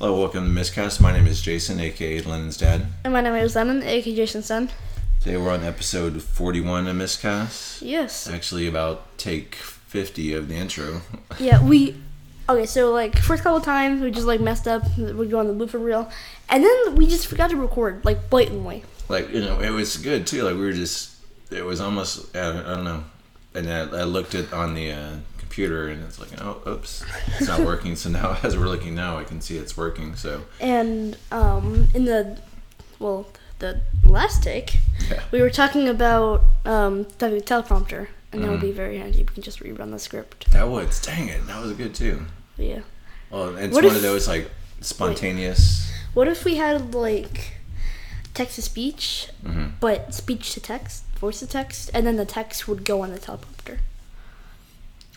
Hello, welcome to Miscast. My name is Jason, aka Lennon's dad. And my name is Lennon, aka Jason's son. Today we're on episode 41 of Miscast. Yes. Actually, about take 50 of the intro. Yeah, we. Okay, so like first couple times we just like messed up. We go on the loop for real, and then we just forgot to record like blatantly. Like, you know, it was good too. Like, we were just, it was almost, I don't, I don't know. And I, I looked at on the uh, computer and it's like, oh, oops, it's not working. so now, as we're looking now, I can see it's working. So, And um, in the well, the last take, yeah. we were talking about um the teleprompter, and that would Mm-hmm. be very handy. We can just rerun the script. That would. dang it, that was good too. Yeah. Well, it's What one if- of those like spontaneous. What if we had like text to speech, Mhm. but speech to text, voice to text, and then the text would go on the teleprompter.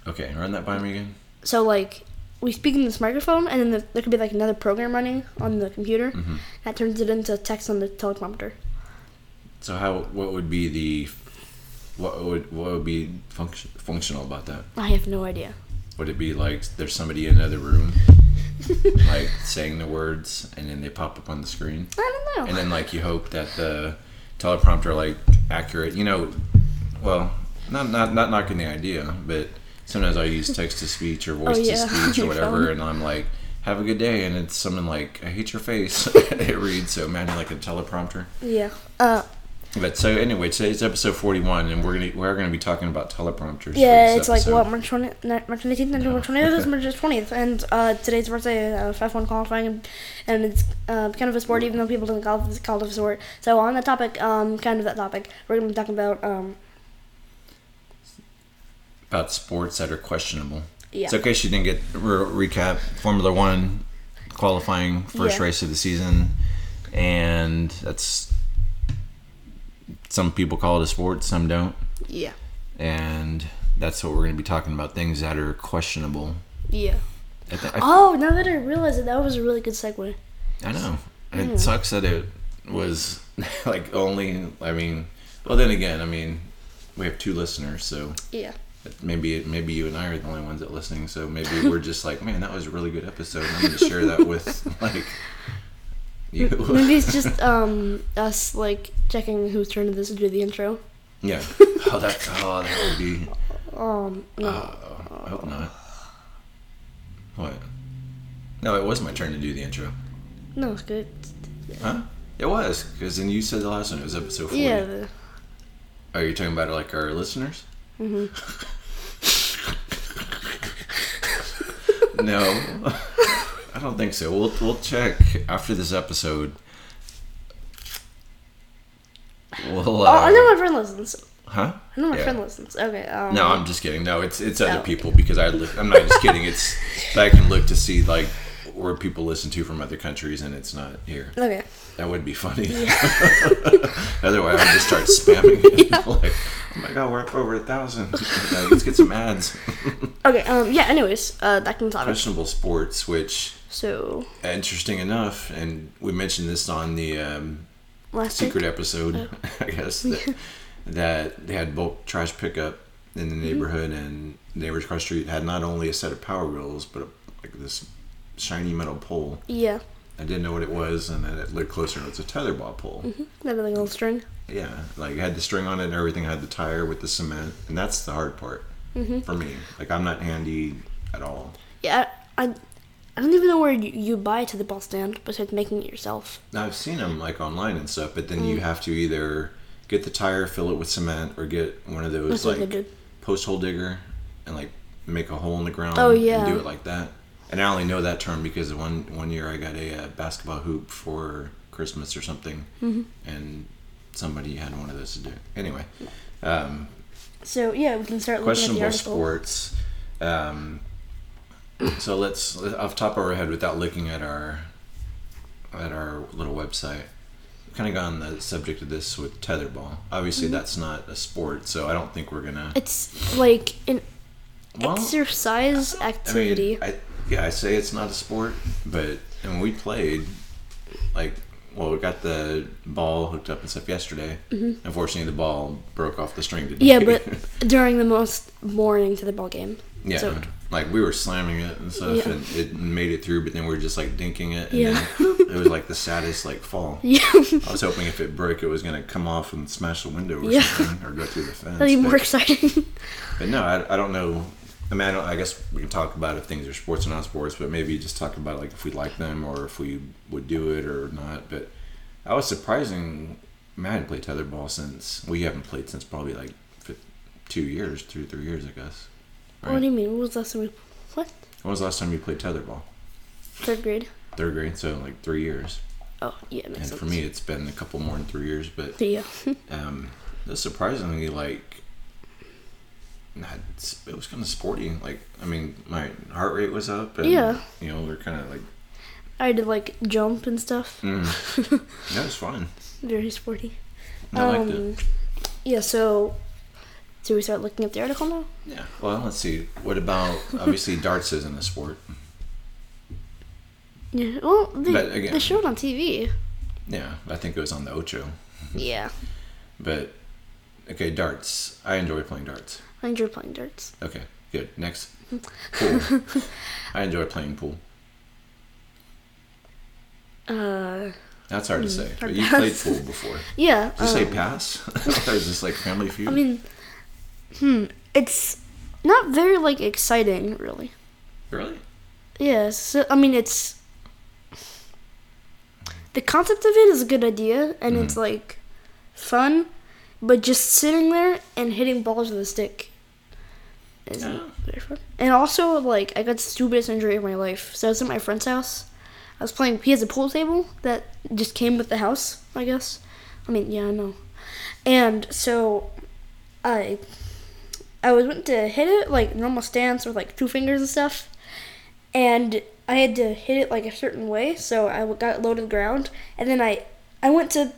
Okay, run that by me again. So like we speak in this microphone, and then the, there could be like another program running on the computer Mhm. that turns it into text on the teleprompter. So how what would be the what would what would be function, functional about that? I have no idea. Would it be like there's somebody in another room, like saying the words, and then they pop up on the screen, I don't know. and then like you hope that the teleprompter like accurate. You know, well, not not not knocking the idea, but sometimes I use text to speech or voice Oh, yeah, to speech or whatever, and I'm like. Have a good day, and it's something like "I hate your face." it reads so. Imagine like a teleprompter. yeah. Uh, But so anyway, today's episode forty-one, and we're gonna we're gonna be talking about teleprompters. yeah, it's like what March twenty, March nineteenth, and March twentieth March twentieth, and uh, today's birthday, uh, F1 qualifying, and, and it's uh, kind of a sport, even though people don't call it, call it a sport. So on that topic, um, kind of that topic, we're gonna be talking about um, about sports that are questionable. yeah, So in case you didn't get re- recap, Formula One qualifying first Yeah. race of the season, and that's some people call it a sport, some don't, yeah, and that's what we're gonna be talking about things that are questionable. yeah. I, Oh, now that I realize it, that was a really good segue. I know it Hmm. sucks that it was like only. I mean, well then again, I mean, we have two listeners, so. Yeah. Maybe maybe you and I are the only ones that are listening, so maybe we're just like, man, that was a really good episode. I'm gonna share that with like you. Maybe it's just um us like checking whose turn it is to do the intro. yeah. Oh, that oh that would be. Um, no. Oh, I hope not. What? No, it was my turn to do the intro. no, it's good. Huh? It was because then you said the last one. It was episode forty. Yeah. The, Are you talking about like our listeners? Mhm. No, I don't think so. We'll we'll check after this episode. We'll. Uh, oh, I know my friend listens. Huh? I know my Yeah. friend listens. Okay. Um, No, I'm just kidding. No, it's it's other Oh. people because I look. I'm not just kidding. It's I can look to see like where people listen to from other countries, and it's not here. Okay. That would be funny. Otherwise, I would just start spamming it. like, oh my god, we're up over a thousand. Let's get some ads. Okay. Um. Yeah. Anyways, uh, that can topic. Questionable sports, which So interesting enough, and we mentioned this on the um, last secret week. episode, I guess that, that they had bulk trash pickup in the neighborhood, and neighbors across the street had not only a set of power wheels, but a, like this shiny metal pole. Yeah. I didn't know what it was, and then it looked closer, and it was a tetherball pole. That really little string. Yeah, like it had the string on it and everything. I Had the tire with the cement, and that's the hard part Mm-hmm. for me. Like I'm not handy at all. Yeah. I. I don't even know where you, you buy tetherball stand besides making it yourself. Now I've seen them like online and stuff, but then Mm. you have to either get the tire, fill it with cement, or get one of those That's like post hole digger and like make a hole in the ground. Oh, yeah. and do it like that. And I only know that term because one one year I got a uh, basketball hoop for Christmas or something, Mm-hmm. and somebody had one of those to do. Anyway, um, So yeah, we can start looking questionable at the article. sports. Um, so let's off top of our head without looking at our at our little website. Kind of got on the subject of this with tetherball. Obviously, Mm-hmm. that's not a sport, so I don't think we're gonna. It's like an Well, exercise I activity. mean, I, yeah, I say it's not a sport, but and we played like well, we got the ball hooked up and stuff yesterday. Unfortunately, the ball broke off the string today. Mm-hmm. yeah, but during the most boring tetherball game. yeah, so- like we were slamming it and stuff, Yeah. and it made it through. But then we were just like dinking it, and Yeah. it was like the saddest like fall. Yeah. I was hoping if it broke, it was gonna come off and smash the window or Yeah. something, or go through the fence. That'd be more but, exciting. but no, I, I don't know. I mean, I, I guess we can talk about if things are sports or not sports, but maybe just talk about like if we like them or if we would do it or not. But I was surprising. I, mean, I hadn't played tetherball since we haven't played since probably like two years, two three years, I guess. What do you mean? What was the last time we What? When was the last time you played tetherball? Third grade? Third grade, so like three years. Oh, yeah, And sense. for me, it's been a couple more than three years, but Yeah. um, surprisingly like not, it was kind of sporty. Like I mean, my heart rate was up, and Yeah. you know, we're kind of like I had to like jump and stuff. mm, that was fun. Very sporty. I liked it. Um, Yeah, so do we start looking at the article now? Yeah. Well, let's see. What about obviously darts isn't a sport. Yeah. Well, they, again- they showed on TV. Yeah, I think it was on the Ocho. Yeah. But okay, darts. I enjoy playing darts. I enjoy playing darts. Okay, good. Next, pool. I enjoy playing pool. Uh, That's hard to say. hard But you played pool before. yeah. Did you say um, pass? or is this like Family Feud? I mean, hmm, it's not very like exciting, really. really? Yeah. So I mean, it's the concept of it is a good idea, and it's like fun, but just sitting there and hitting balls with a stick Yeah. very fun. And also, like, I got the stupidest injury of my life. So I was at my friend's house. I was playing. He has a pool table that just came with the house. I guess. I mean, yeah, I know. And so, I, I was went to hit it like normal stance with like two fingers and stuff, and I had to hit it like a certain way. So I got low to the ground, and then I, I went to,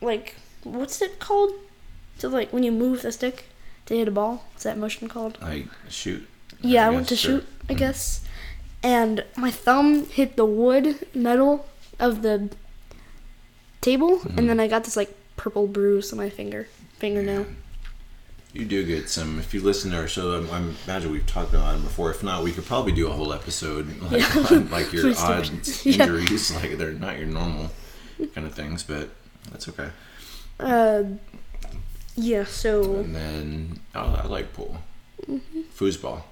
like, what's it called? To like when you move the stick to hit a ball. What's that motion called? I shoot? Yeah, I, I went to sure. shoot, I guess. And my thumb hit the wood metal of the table, Mm-hmm. and then I got this like purple bruise on my finger, fingernail. You do get some. If you listen to our show, I'm, I imagine we've talked about it before. If not, we could probably do a whole episode like Yeah. on like your odd stupid. Yeah. injuries. Like they're not your normal kind of things, but that's okay. Uh, yeah. So And then oh, I like pool, Mm-hmm. foosball.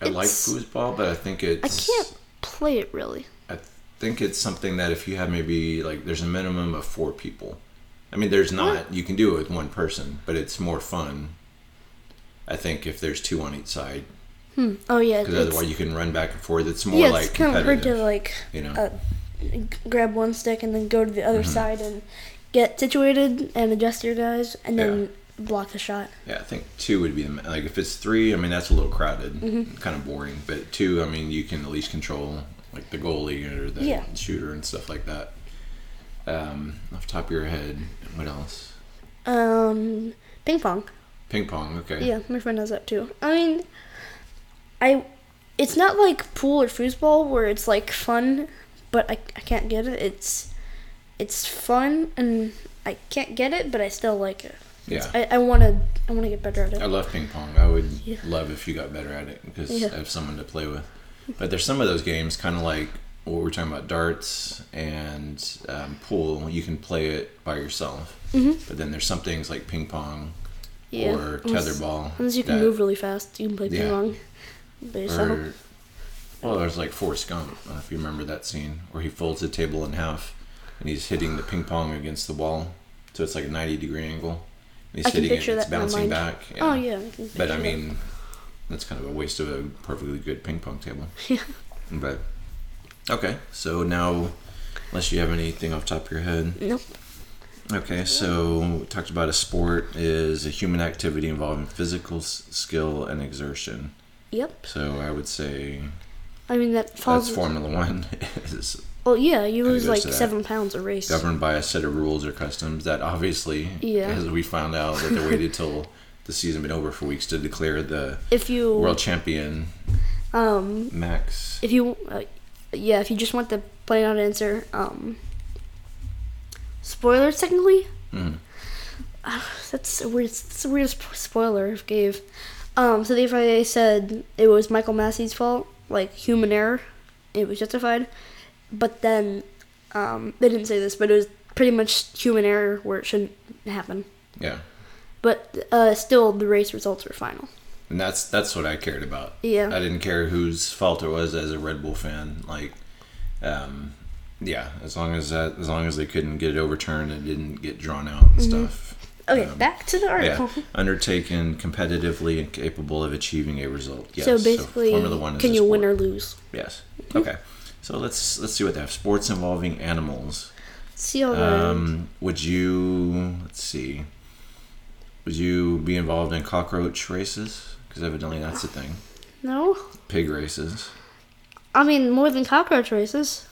I like foosball, but I think it's I can't play it really. I think it's something that if you have maybe like there's a minimum of four people. I mean, there's not. You can do it with one person, but it's more fun. I think if there's two on each side, Hmm. Oh yeah. because otherwise you can run back and forth. It's more yeah, like it's kind of hard to like you know, uh, grab one stick and then go to the other Mm-hmm. side and get situated and adjust your guys and then block the shot. yeah. I think two would be the like if it's three. I mean, that's a little crowded, Mm-hmm. kind of boring. But two, I mean, you can at least control like the goalie or the Yeah. shooter and stuff like that. Um, off the top of your head, what else? Um, ping pong. Ping pong. Okay. Yeah, my friend does that too. I mean, I it's not like pool or foosball where it's like fun, but I, I can't get it. It's it's fun and I can't get it, but I still like it. Yeah. I, I wanna I wanna get better at it. I love ping pong. I would Yeah. love if you got better at it because Yeah. I have someone to play with. But there's some of those games, kind of like what we're talking about, darts and um, pool. You can play it by yourself. Mhm. But then there's some things like ping pong Yeah. or tetherball. Unless you can that- move really fast, you can play ping pong by yourself. Or, well, there's like Forrest Gump. I don't know if you remember that scene where he folds the table in half and he's hitting the ping pong against the wall. So it's like a 90 degree angle. And he's I can hitting picture it, it's bouncing back. Oh yeah. I But I picture that. mean, that's kind of a waste of a perfectly good ping pong table. Yeah. But okay, so now, unless you have anything off the top of your head, Nope. okay. So we talked about a sport is a human activity involving physical s- skill and exertion. Yep. So I would say I mean that falls. that's Formula One is Oh yeah, you lose like seven pounds a race. governed by a set of rules or customs that obviously, Yeah. as we found out, that they waited till the season been over for weeks to declare the If you world champion um Max. if you uh, yeah if you just want the plain out answer um spoilers technically Mm. that's a weird that's a weird spoiler if gave Um, so the FIA said it was Michael Masi's fault, like human error. It was justified. But then, um, they didn't say this, but it was pretty much human error where it shouldn't happen. Yeah, But uh, still, the race results were final. and that's that's what I cared about. Yeah. I didn't care whose fault it was as a Red Bull fan. Like, um, yeah, as long as that, as long as they couldn't get it overturned and didn't get drawn out and stuff. Okay, Um, back to the article. Yeah, undertaken competitively and capable of achieving a result. Yes. so basically, Formula One can you win or lose? Yes. Okay. So let's let's see what they have. Sports involving animals. See all Um, would you let's see? Would you be involved in cockroach races? Because evidently that's a thing. no. Pig races. I mean, more than cockroach races.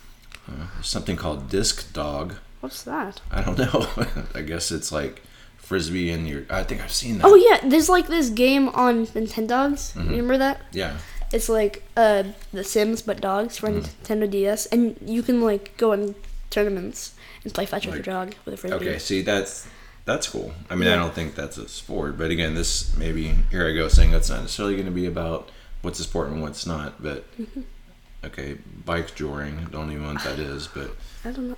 Uh, there's something called disc dog. What's that? I don't know. I guess it's like frisbee in your. I think I've seen that. Oh yeah, there's like this game on Nintendogs. Mm-hmm. Remember that? Yeah. It's like uh The Sims but dogs for Mm. Nintendo DS, and you can like go in tournaments and play fetch with Like- your dog with a frisbee. Okay. See, that's that's cool. I mean, I don't think that's a sport, but again, this maybe here I go saying that's not necessarily going to be about what's a sport and what's not. But Mm-hmm. okay, bikejoring. Don't even know what that is, but I don't know.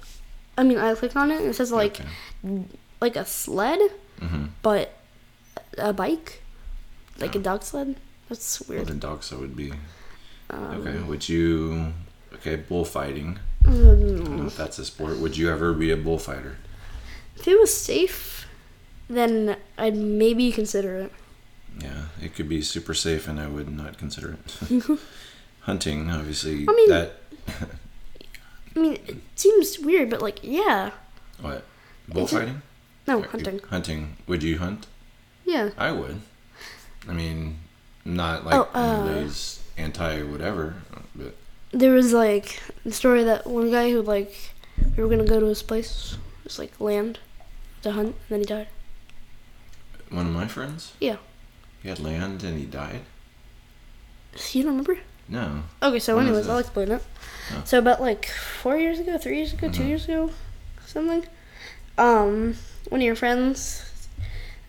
I mean, I clicked on it and it says like okay. like a sled, Mhm. but a bike, like a Oh. dog sled. That's Well, weird. then dogso would be Um, okay. Would you? Okay, bullfighting. I don't know um, if that's a sport. Would you ever be a bullfighter? if it was safe, then I'd maybe consider it. Yeah, it could be super safe, and I would not consider it. Hunting, obviously. I mean- that I mean, it seems weird, but like, yeah. what bullfighting? No, hunting. Hunting. Would you hunt? Yeah. I would. I mean, not like Oh, uh, anybody's anti whatever, but There was like the story that one guy who like we were gonna go to his place, just like land to hunt, and then he died. one of my friends. Yeah. He had land and he died. You don't remember? No. Okay, so When anyways, I'll explain it. Oh. So about like four years ago, three years ago, two Mhm. years ago, something. Um, one of your friends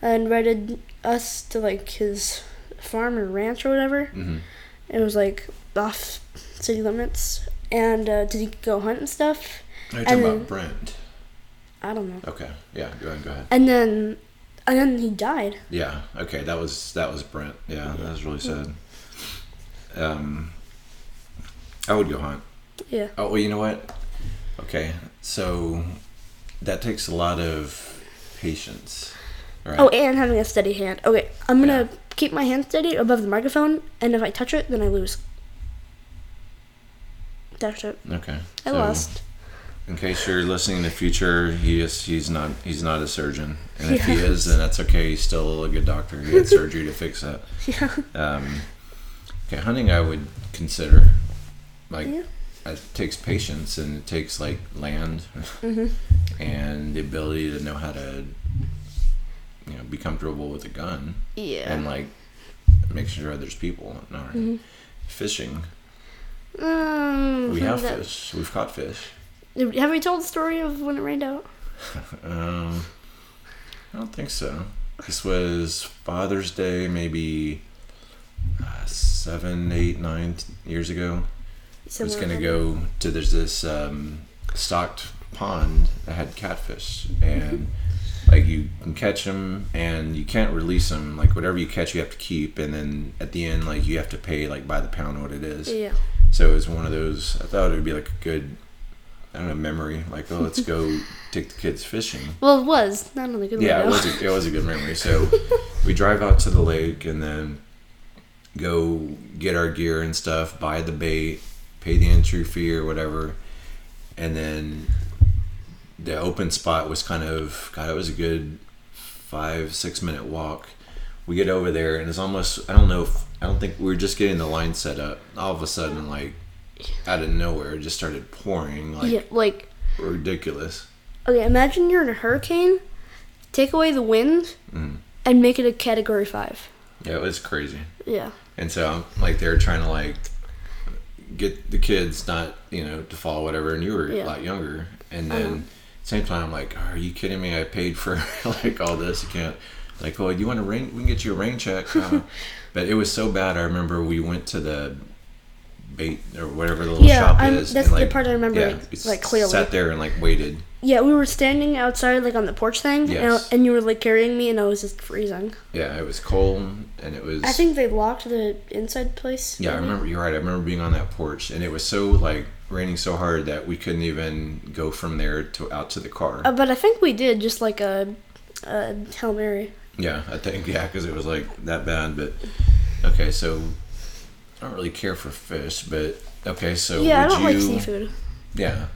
invited us to like his farm or ranch or whatever. hmm It was like off city limits, and uh, did he go hunt and stuff? Are you talking And- about Brent? I don't know. Okay. Yeah. Go ahead. Go ahead. And then, and then he died. Yeah. Okay. That was that was Brent. Yeah. That was really sad. Um. I would go hunt. Yeah. Oh, well, you know what? Okay, so that takes a lot of patience. Right? Oh, and having a steady hand. Okay, I'm gonna keep my hand steady above the microphone, and if I touch it, then I lose. That's it. okay. I so, lost. In case you're listening in the future, he is he's not he's not a surgeon, and if he is, then that's okay. He's still a good doctor. He had surgery to fix that. Yeah. Um, okay, hunting I would consider. Like Yeah. it takes patience and it takes like land Mhm. and the ability to know how to you know be comfortable with a gun. Yeah. and like make sure there's people. No, Mhm. fishing. Um. We have that- fish. We've caught fish. Have we told the story of when it rained out? Um, I don't think so. This was Father's Day, maybe uh, seven, eight, nine years ago. I was gonna go to there's this um, stocked pond that had catfish and. Like you can catch them and you can't release them. Like whatever you catch, you have to keep, and then at the end, like you have to pay like by the pound what it is. Yeah. So it was one of those. I thought it would be like a good, I don't know, memory. Like, oh, let's go take the kids fishing. Well, it was not only good Yeah, it was. A, it was a good memory. So we drive out to the lake and then go get our gear and stuff, buy the bait, pay the entry fee or whatever, and then the open spot was kind of God. It was a good five six minute walk. We get over there and it's almost I don't know if I don't think we were just getting the line set up. All of a sudden, like out of nowhere, it just started pouring like yeah. Like ridiculous. okay, imagine you're in a hurricane. Take away the wind Mm. and make it a Category Five. Yeah, it was crazy. Yeah. And so like they're trying to like get the kids not, you know, to fall whatever and you were Yeah. a lot younger. And then Uh-huh. Same time I'm like, Are you kidding me? I paid for like all this. You can't like, "Oh, you want a rain? We can get you a rain check." Uh, but it was so bad. I remember we went to the bait or whatever the little Yeah, shop I'm- is. that's and, the part I remember, yeah, like- like, clearly. Sat there and like waited. Yeah, we were standing outside, like on the porch thing, Yes. and, and you were like carrying me, and I was just freezing. Yeah, it was cold and it was. I think they locked the inside place. Yeah, I remember. You're right. I remember being on that porch, and it was so like raining so hard that we couldn't even go from there to out to the car. Uh, but I think we did just like a, a hail mary. Yeah, I think yeah, because it was like that bad. But okay, so I don't really care for fish, but okay, so yeah, I don't like seafood. Yeah,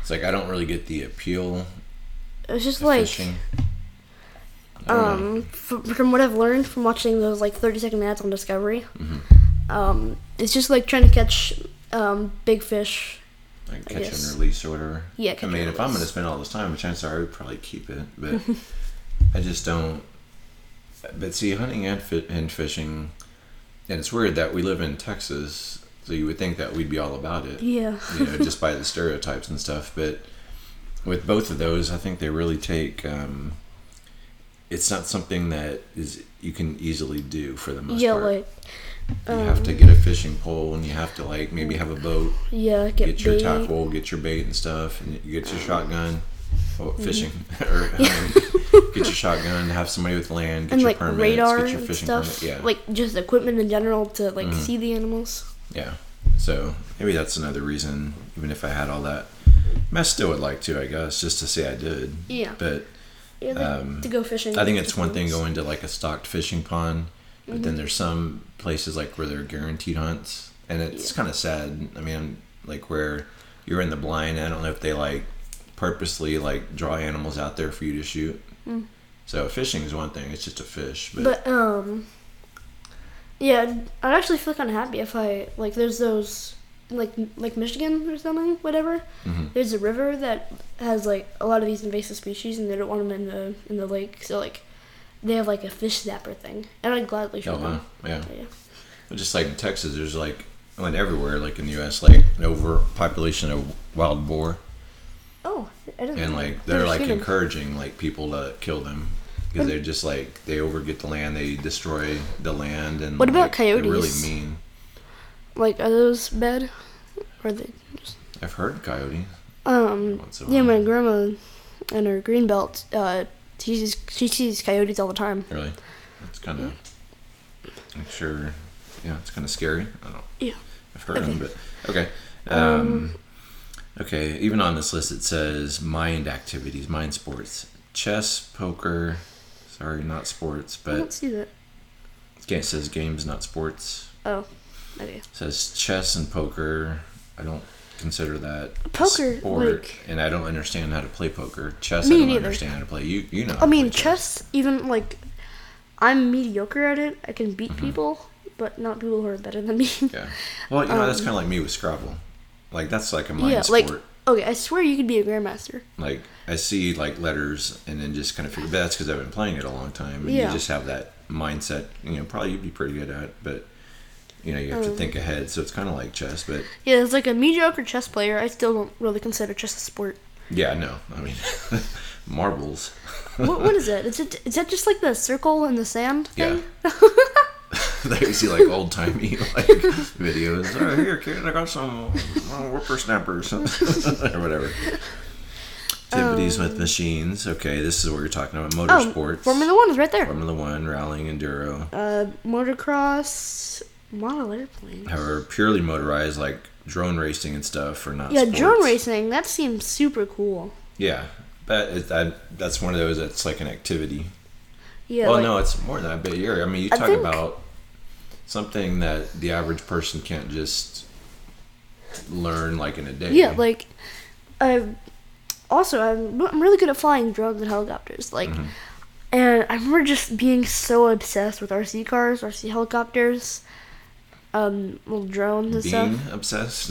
it's like I don't really get the appeal It's just like fishing. Know. um from, from what I've learned from watching those like thirty second ads on Discovery, Mm-hmm. um, it's just like trying to catch um big fish. like catch and release or whatever. Yeah, I mean, if I'm going to spend all this time, chances are I would probably keep it, but I just don't. But see, hunting and, fi- and fishing, and it's weird that we live in Texas, so you would think that we'd be all about it, Yeah. you know, just by the stereotypes and stuff. But with both of those, I think they really take. Um, it's not something that is you can easily do for the most yeah, part. Yeah, like you um, have to get a fishing pole, and you have to like maybe have a boat yeah, get, get your tackle, get your bait and stuff, and you get your shotgun. Mm-hmm. fishing or um, get your shotgun, have somebody with land, get and your like permits, radar get your fishing stuff. permit. Yeah, Mm-hmm. Like just equipment in general to like see the animals. yeah. So maybe that's another reason. Even if I had all that, I still would like to, I guess, just to say I did. Yeah. But Yeah, like, Um, to go fishing. I think it's one thing going to like a stocked fishing pond, but Mm-hmm. then there's some places like where they're guaranteed hunts, and it's Yeah. kind of sad. I mean, like where you're in the blind. I don't know if they like purposely like draw animals out there for you to shoot. Mm. So fishing is one thing; it's just a fish. But, But um, yeah, I'd actually feel kind of happy if I like. There's those like like Michigan or something, whatever. Mhm. There's a river that has like a lot of these invasive species, and they don't want them in the in the lake. So like, they have like a fish zapper thing, and I'd gladly show oh, wow. them. yeah. Yeah. But just like in Texas, there's like I mean, everywhere, like in the U.S., like an overpopulation of wild boar. Oh, I didn't. and like they're like 'em. encouraging like people to kill them because they're just like they overget the land, they destroy the land, and What about like, they're Really mean. Like, are those bad? Or are they just I've heard coyote. um? Once in a Yeah, my grandma and her green belt, uh, she sees she sees coyotes all the time. Really, it's kind of. I'm sure. Yeah, it's kind of scary. I don't. Yeah. I've heard Okay. them, but okay. Um, okay. Even on this list, it says mind activities, mind sports, chess, poker. Sorry, not sports, but I don't see that. it says games, not sports. Oh, okay. It says chess and poker. I don't consider that Poker, sport, like- and I don't understand how to play poker. Chess, Me I don't neither. understand how to play. You, you know. I mean, play chess. Even like, I'm mediocre at it. I can beat Mm-hmm. people, but not people who are better than me. Yeah. Well, you know, that's Um, kind of like me with Scrabble. Like that's like a mind yeah, sport. like okay, I swear you could be a grandmaster. like I see like letters and then just kind of figure. That's because I've been playing it a long time, and Yeah. you just have that mindset. You know, probably you'd be pretty good at, but you know, you have to Um, think ahead. So it's kind of like chess, but Yeah, it's like a mediocre chess player, I still don't really consider chess a sport. yeah, no, I mean, marbles. what, what is it? Is it is that just like the circle in the sand Yeah. There you see like old timey like videos. Oh, here, kid, I got some uh, whippersnappers or whatever. Activities with machines. Okay, this is what you're talking about. oh, Motorsports. Formula One is right there. Formula One, rallying, enduro. Uh, motocross, model airplanes. However, purely motorized, like drone racing and stuff, or not. Yeah, sports. drone racing. That seems super cool. Yeah, but it, that, that's one of those that's like an activity. Yeah. well, like, no, it's more than that. But you're. I mean, you I talk about something that the average person can't just learn like in a day. Yeah, like I also I'm, I'm really good at flying drones and helicopters. Like, Mm-hmm. and I remember just being so obsessed with RC cars, RC helicopters, um, little drones and stuff. being stuff. obsessed.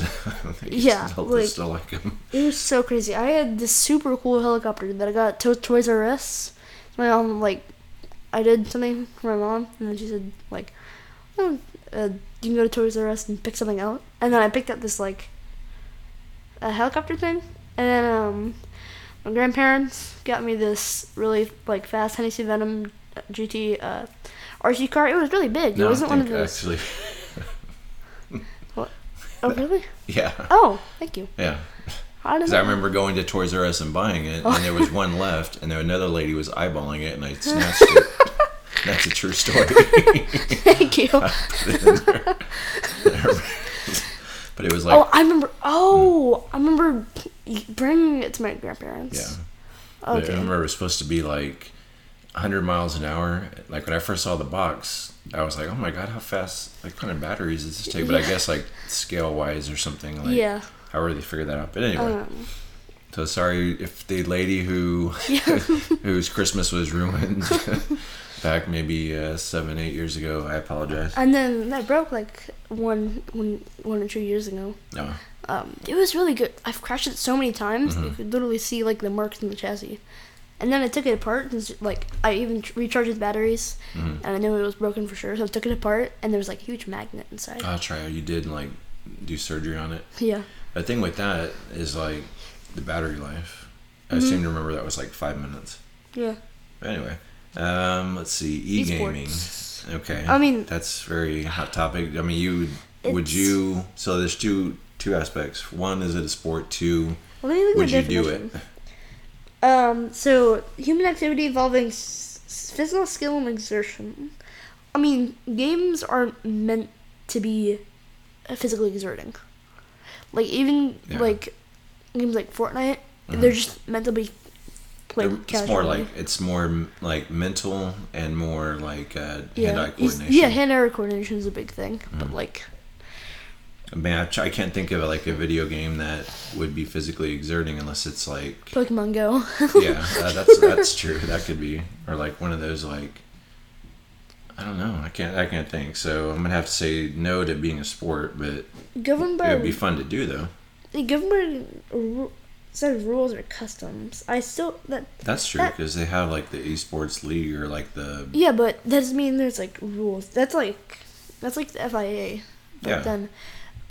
Yeah, like- still like. It was so crazy. I had this super cool helicopter that I got to Toys R Us. My mom like, I did something for my mom, and then she said like, oh, uh, you can go to Toys R Us and pick something out. And then I picked up this like, a helicopter thing, and then um, my grandparents got me this really like fast Hennessy Venom GT uh, RC car. It was really big. No, it wasn't one of those. actually. Oh really? Yeah, Oh, thank you. yeah. I Because know. I remember going to Toys R Us and buying it, and there was one left, and there another lady was eyeballing it, and I snatched it. That's a true story. Thank you. but it was like, Oh, I remember. Oh, I remember bringing it to my grandparents. yeah. But I remember it was supposed to be like 100 miles an hour. Like when I first saw the box, I was like, oh my god, how fast? Like, kind of batteries does this take? But I guess like scale wise or something. Like, Yeah. However they figured that out. But anyway. Um, So sorry if the lady who whose Christmas was ruined back maybe uh, seven, eight years ago. I apologize. and then that broke like one, one, one or two years ago. No, Um, it was really good. I've crashed it so many times. Mm-hmm. You could literally see like the marks in the chassis. And then I took it apart. And, like I even recharged the batteries, Mm-hmm. and I knew it was broken for sure. So I took it apart, and there was like a huge magnet inside. I'll try. You did like do surgery on it. yeah. The thing with that is like the battery life. I Mm-hmm. seem to remember that was like five minutes. Yeah. Anyway, um, let's see, e gaming. Okay, I mean- that's very hot topic. I mean, you would you? So there's two two aspects. One is it a sport. Two, let me look would you do it? Um, so human activity involving s- physical skill and exertion. I mean, games aren't meant to be physically exerting. Like even Yeah. like games like Fortnite, they're just meant to be played They're- casually. It's more like it's more like mental and more like uh, yeah, hand-eye It's- coordination. Mm-hmm. yeah, hand-eye coordination is a big thing, but like I mean, I, I can't think of like a video game that would be physically exerting unless it's like Pokemon Go. yeah, uh, that's that's true. That could be or like one of those like I don't know. I can't I can't think. So I'm gonna have to say no to being a sport, but governed it would be fun to do though. government ru- set of rules or customs. I still that That's true That- because they have like the esports league or like the Yeah, but that doesn't mean there's like rules. That's like that's like the FIA. But Yeah. then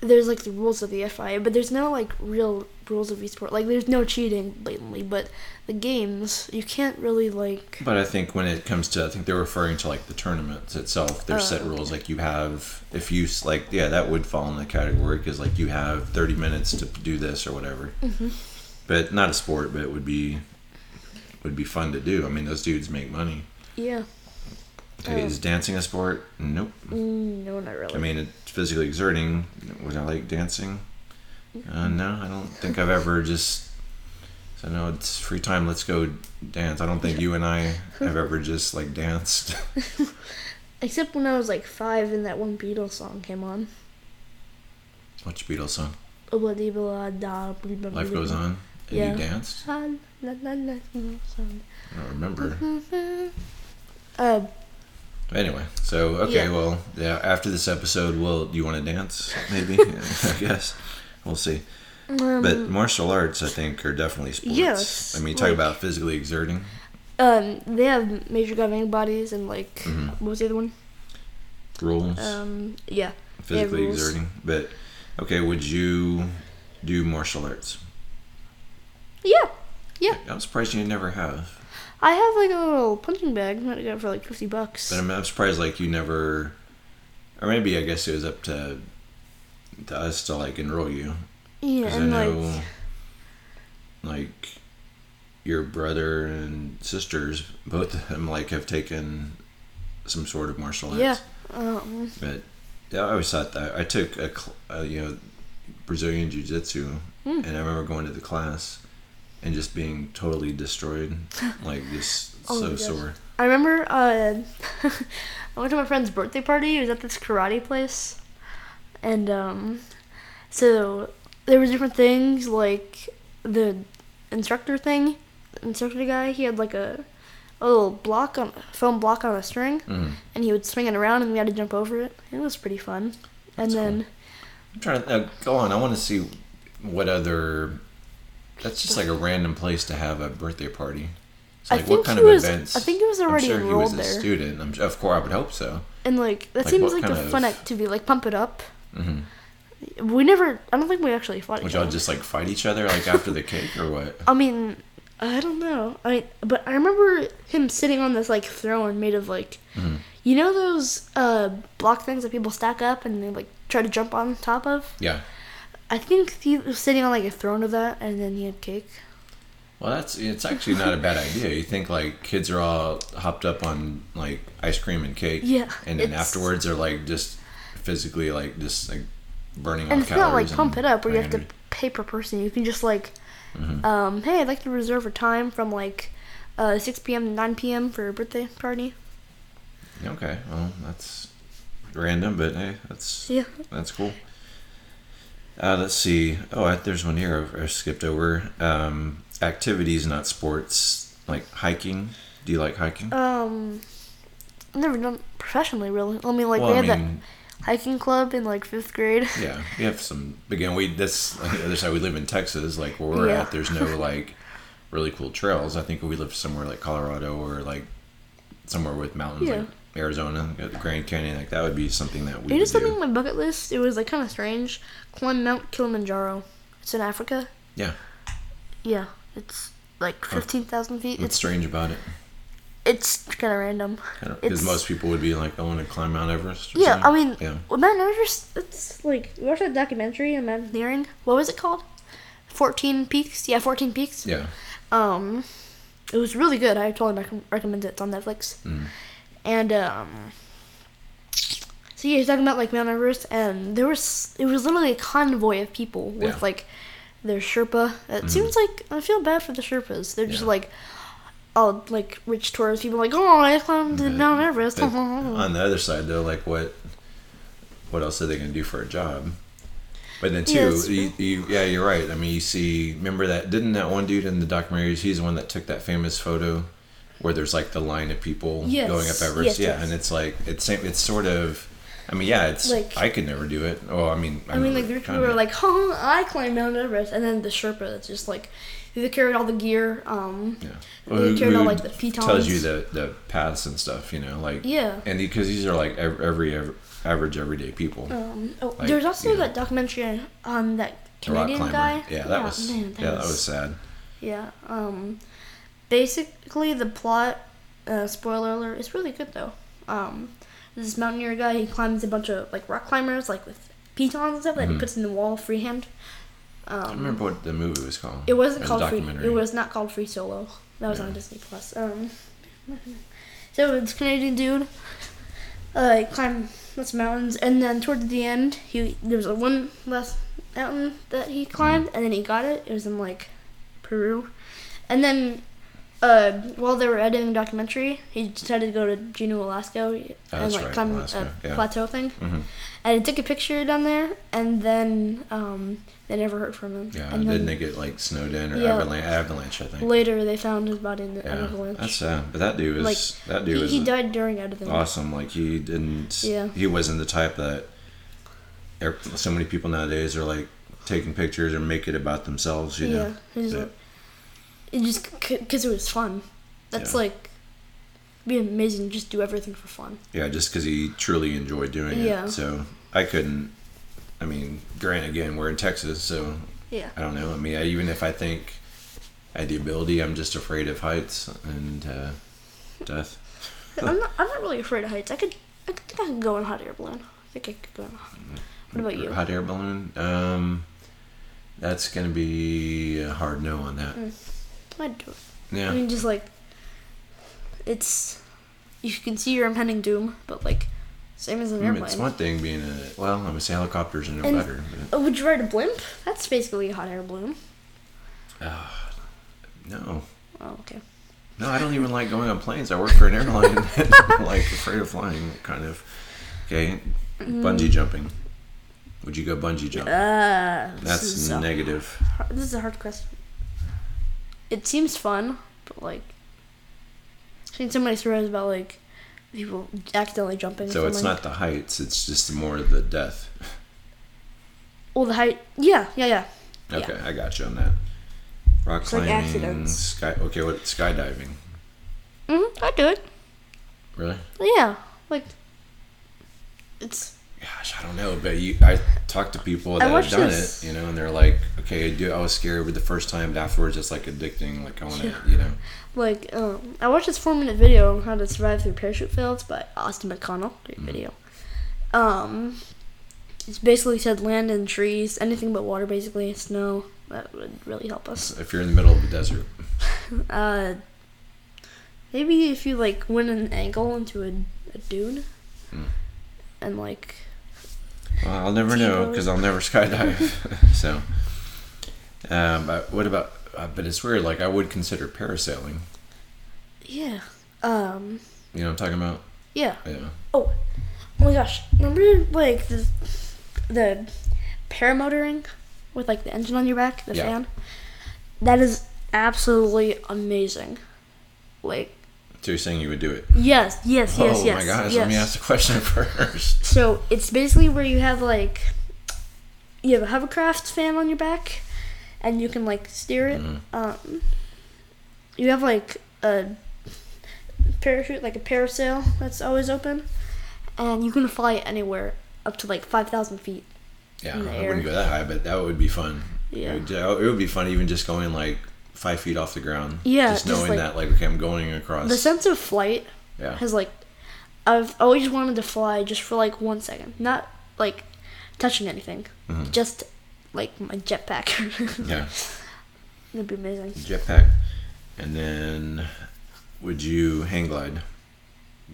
there's like the rules of the FIA, but there's no like real rules of esports. Like there's no cheating blatantly, but the games you can't really like. But I think when it comes to, I think they're referring to like the tournaments itself. There's set Oh. rules like you have, if you s- like, yeah, that would fall in the category because like you have 30 minutes to do this or whatever. Mm-hmm. But not a sport, but it would be would be fun to do. I mean, those dudes make money. Yeah. Okay, Oh. is dancing a sport? Nope. Mm, no, not really. I mean, it's physically exerting. Would I like dancing? Uh, no, I don't think I've ever just. So no, it's free time. Let's go dance. I don't think you and I have ever just like danced. Except when I was like five and that one Beatles song came on. Which Beatles song? Life Life goes on. And Yeah. you danced? song. I don't remember. Uh, Anyway, so okay, Yeah. well, yeah. After this episode, will do you want to dance? Maybe I guess we'll see. um, But martial arts, I think, are definitely sports. Yes, I mean, talk like- about physically exerting. um, they have major governing bodies and like Mhm. what was the other one? Rules, Um, yeah. physically exerting. But okay, would you do martial arts? Yeah. Yeah. I'm surprised you never have. I have like a little punching bag. that I got for like fifty bucks. But I'm, I'm surprised like you never, or maybe I guess it was up to to us to like enroll you. yeah, Because I know, like like, your brother and sisters, both of them, like, have taken some sort of martial arts. yeah, um, But yeah, I always thought that I took a, cl- uh, you know, Brazilian Jiu Jitsu, Hmm. and I remember going to the class and just being totally destroyed, like just Oh so sore. I remember uh, I went to my friend's birthday party. It was at this karate place, and um, so there was different things like the instructor thing. The instructor guy, he had like a, a little block on foam block on a string, Mm. and he would swing it around, and we had to jump over it. It was pretty fun. And That's cool. then I'm trying to uh, go on. I want to see what other. That's just like a random place to have a birthday party. So I like, think what kind he of was. events? I think he was already I'm sure he was a there, student. I'm, of course, I would hope so. and like that Like, seems like a kind fun of- activity. Like pump it up. hmm We never. I don't think we actually fought Would y'all just like fight each other like after the cake or what? I mean, I don't know. I but I remember him sitting on this like throne made of like, Mhm. you know those uh block things that people stack up and they like try to jump on top of. Yeah. I think he was sitting on like a throne of that, and then he had cake. Well, that's it's actually not a bad idea. You think like kids are all hopped up on like ice cream and cake, Yeah, and then it's- afterwards they're like just physically like just like burning And it's not like pump it up where you have to pay per person. You can just like, Mhm. um, hey, I'd like to reserve a time from like uh, 6 p.m. to 9 p.m. for a birthday party. Okay, well that's random, but hey, that's Yeah. that's cool. Uh, let's see. Oh, I, there's one here I, I skipped over. Um, activities, not sports, like hiking. Do you like hiking? Um, I've never done professionally really. I mean, like well, we I had mean, that hiking club in like fifth grade. yeah, we have some. Again, we this like, the other side. We live in Texas. Like where we're Yeah. at, there's no like really cool trails. I think if we lived somewhere like Colorado or like somewhere with mountains, Yeah. like Arizona, the Grand Canyon, like that would be something that we It is something do. on my bucket list. It was like kind of strange. Climb Mount Kilimanjaro. It's in Africa. Yeah. Yeah, it's like fifteen thousand feet. What's It's strange about it? it's kind of random. Because most people would be like, I want to climb Mount Everest. Yeah, something. I mean, yeah. well, Mount Everest. It's like we watched that documentary on mountaineering. What was it called? Fourteen Peaks. Yeah, Fourteen Peaks. Yeah. Um, it was really good. I totally rec- recommend it. It's on Netflix. Mm. And um, so yeah, he's talking about like Mount Everest, and there was it was literally a convoy of people with Yeah. Mm-hmm. like their Sherpa. It seems like I feel bad for the Sherpas. They're just Yeah. like all like rich tourist people, like oh I climbed But- Mount Everest. But on the other side, though, like what, what else are they to do for a job? But then too, Yeah, you, you, yeah, you're right. I mean, you see, remember that? Didn't that one dude in the documentaries? He's the one that took that famous photo where there's like the line of people Yes, going up Everest. yes, yeah, yes. and it's like it's. It's sort of. I mean, yeah, it's. Like- I could never do it. Oh, I mean, I mean, like the rich people are like, "Oh, I climbed Mount Everest," and then the Sherpa that's just like they carried all the gear. Um, Yeah. they carried all like the pitons. tells you the the paths and stuff. You know, like Yeah. and because these are like ev- every, every average everyday people. Um, oh, Like, there's also know. that documentary on that Canadian guy. Yeah, that was man, yeah, that was sad. Yeah. Um, basically the plot, uh, spoiler alert, is really good though. Um, this mountaineer guy he climbs a bunch of like rock climbers like with pitons and stuff that he Mhm. puts in the wall freehand. I Um, remember what the movie was called. it wasn't Or the called free. It was not called Free Solo. That was Yeah. on Disney Plus. Um, so this Canadian dude, uh, he climbed lots of mountains, and then towards the end, he there was a one last mountain that he climbed, Mm-hmm. and then he got it. It was in like Peru, and then. Uh, while they were editing the documentary, he decided to go to Juneau, Alaska, and like right, climb Alaska, a yeah. plateau thing. Mhm. And he took a picture down there, and then um, they never heard from him. Yeah, and didn't then they get like snowed in or Yeah. avalanche? Avalanche, I think. later they found his body in the yeah, avalanche. that's sad. But that dude was Like, that dude he, he died during editing. awesome. Like he didn't. Yeah. He wasn't the type that. er- So many people nowadays are like taking pictures or make it about themselves. You yeah, know. he's Yeah. like, it just because it was fun. That's Yeah. like be amazing. Just do everything for fun. Yeah, just because he truly enjoyed doing Yeah. it. So I couldn't. I mean, granted, again, we're in Texas, so Yeah. I don't know. I mean, I, even if I think I had the ability, I'm just afraid of heights and uh, death. I'm not. I'm not really afraid of heights. I could. I think I could go in a hot air balloon. I think I could go. In, what about you? Hot air balloon. Um, that's gonna be a hard no on that. I'd do it. Yeah. I mean, just like it's. You can see your impending doom, but like same as an I mean, airplane. it's one thing being a well. I'm gonna say helicopters are no And- better. But, Oh, would you ride a blimp? That's basically a hot air balloon. uh, no, Oh, okay. no, I don't even like going on planes. I work for an airline. I'm like afraid of flying, kind of. Okay, Mm. bungee jumping. Would you go bungee jumping? Uh, That's negative. hard- this is a hard question. It seems fun, but like, I've seen so many stories about like people accidentally jumping. So it's like- not the heights; it's just more the death. Well, the height. Yeah, yeah, yeah. Yeah. Okay, I got you on that. Rock It's like climbing, accidents. sky. Okay, what skydiving? Mm-hmm, I do it. Really? Yeah, like it's Gosh, I don't know, but you, I talked to people that have done this- it, you know, and they're like, okay, I do. I was scared with the first time, but afterwards, it's like addicting. Like I want to, Yeah. you know. Like, um, I watched this four minute video on how to survive through parachute fails by Austin McConnell. Great Mm. video. Um, it's basically said land in trees, anything but water, basically snow. That would really help us. If you're in the middle of the desert, Uh, maybe if you like went an angle into a, a dune, Mm. and like well, I'll never know because I'll never skydive. so, um, but what about? Uh, but it's weird. Like I would consider parasailing. yeah, um, You know what I'm talking about? yeah. Yeah. Oh my gosh! Remember like the the paramotoring with like the engine on your back, the Yeah. fan. That is absolutely amazing. Like So you're saying you would do it? yes, yes, yes, oh yes. Oh my gosh! yes. Let me ask the question first. So it's basically where you have like you have a hovercraft fan on your back, and you can like steer it. Mhm. Um, you have like a parachute, like a parasail that's always open, and you can fly anywhere up to like five thousand feet. Yeah, I air. wouldn't go that high, but that would be fun. Yeah. It would, it would be fun even just going like five feet off the ground. Yeah, Just just knowing like- that, like, okay, I'm going across. The sense of flight yeah. has like I've always wanted to fly just for like one second, not like touching anything, Mhm. just like my jetpack. Yeah. That'd be amazing. Jetpack. And then, would you hang glide?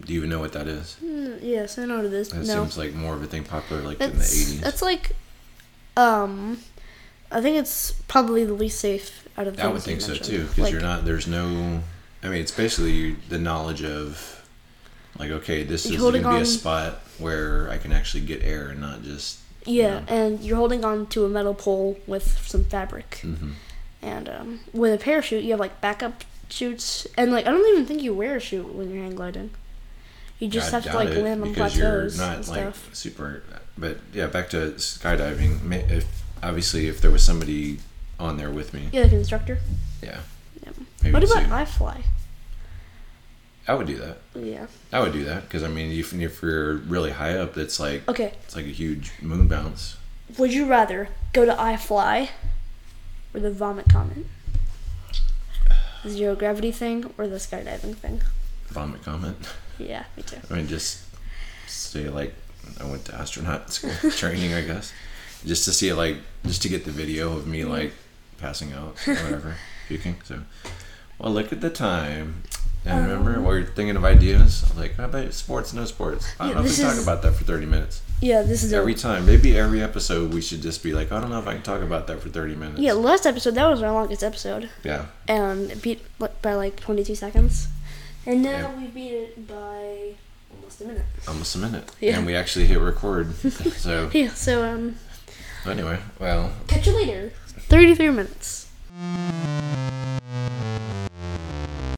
Do you even know what that is? Mm, yes, I know what it is. That no, seems like more of a thing popular like in the 80s. that's like, um, I think it's probably the least safe out of. The I would think so mentioned. too, because Like, you're not. There's no. I mean, it's basically the knowledge of, like, okay, this is going to be a spot where I can actually get air and not just. Yeah, and you're holding on to a metal pole with some fabric, hmm and um, with a parachute, you have like backup chutes, and like I don't even think you wear a chute when you're hang gliding. You just have to like land on plateaus you're not and like stuff. super. But yeah, back to skydiving. If obviously if there was somebody on there with me, Yeah, like an instructor. yeah. Yep. Maybe What about iFLY? I would do that. Yeah. I would do that because I mean, if, if you're really high up, it's like Okay. it's like a huge moon bounce. Would you rather go to iFLY or the vomit comet? The zero gravity thing or the skydiving thing? Vomit comet. Yeah, me too. I mean, just say like I went to astronaut school training, I guess, just to see it, like just to get the video of me mm-hmm. like passing out or whatever, puking. So, well, look at the time. And um, remember, while you're thinking of ideas, like how about sports, no sports? I don't Yeah, know if we talk about that for thirty minutes Yeah, this is every a, time. Maybe every episode we should just be like, I don't know if I can talk about that for thirty minutes. yeah. Last episode that was our longest episode, yeah. and it beat by like twenty two seconds, and now Yeah. we beat it by almost a minute. almost a minute, Yeah. and we actually hit record. so Yeah. So um, Anyway, well. Catch you later. 33 minutes.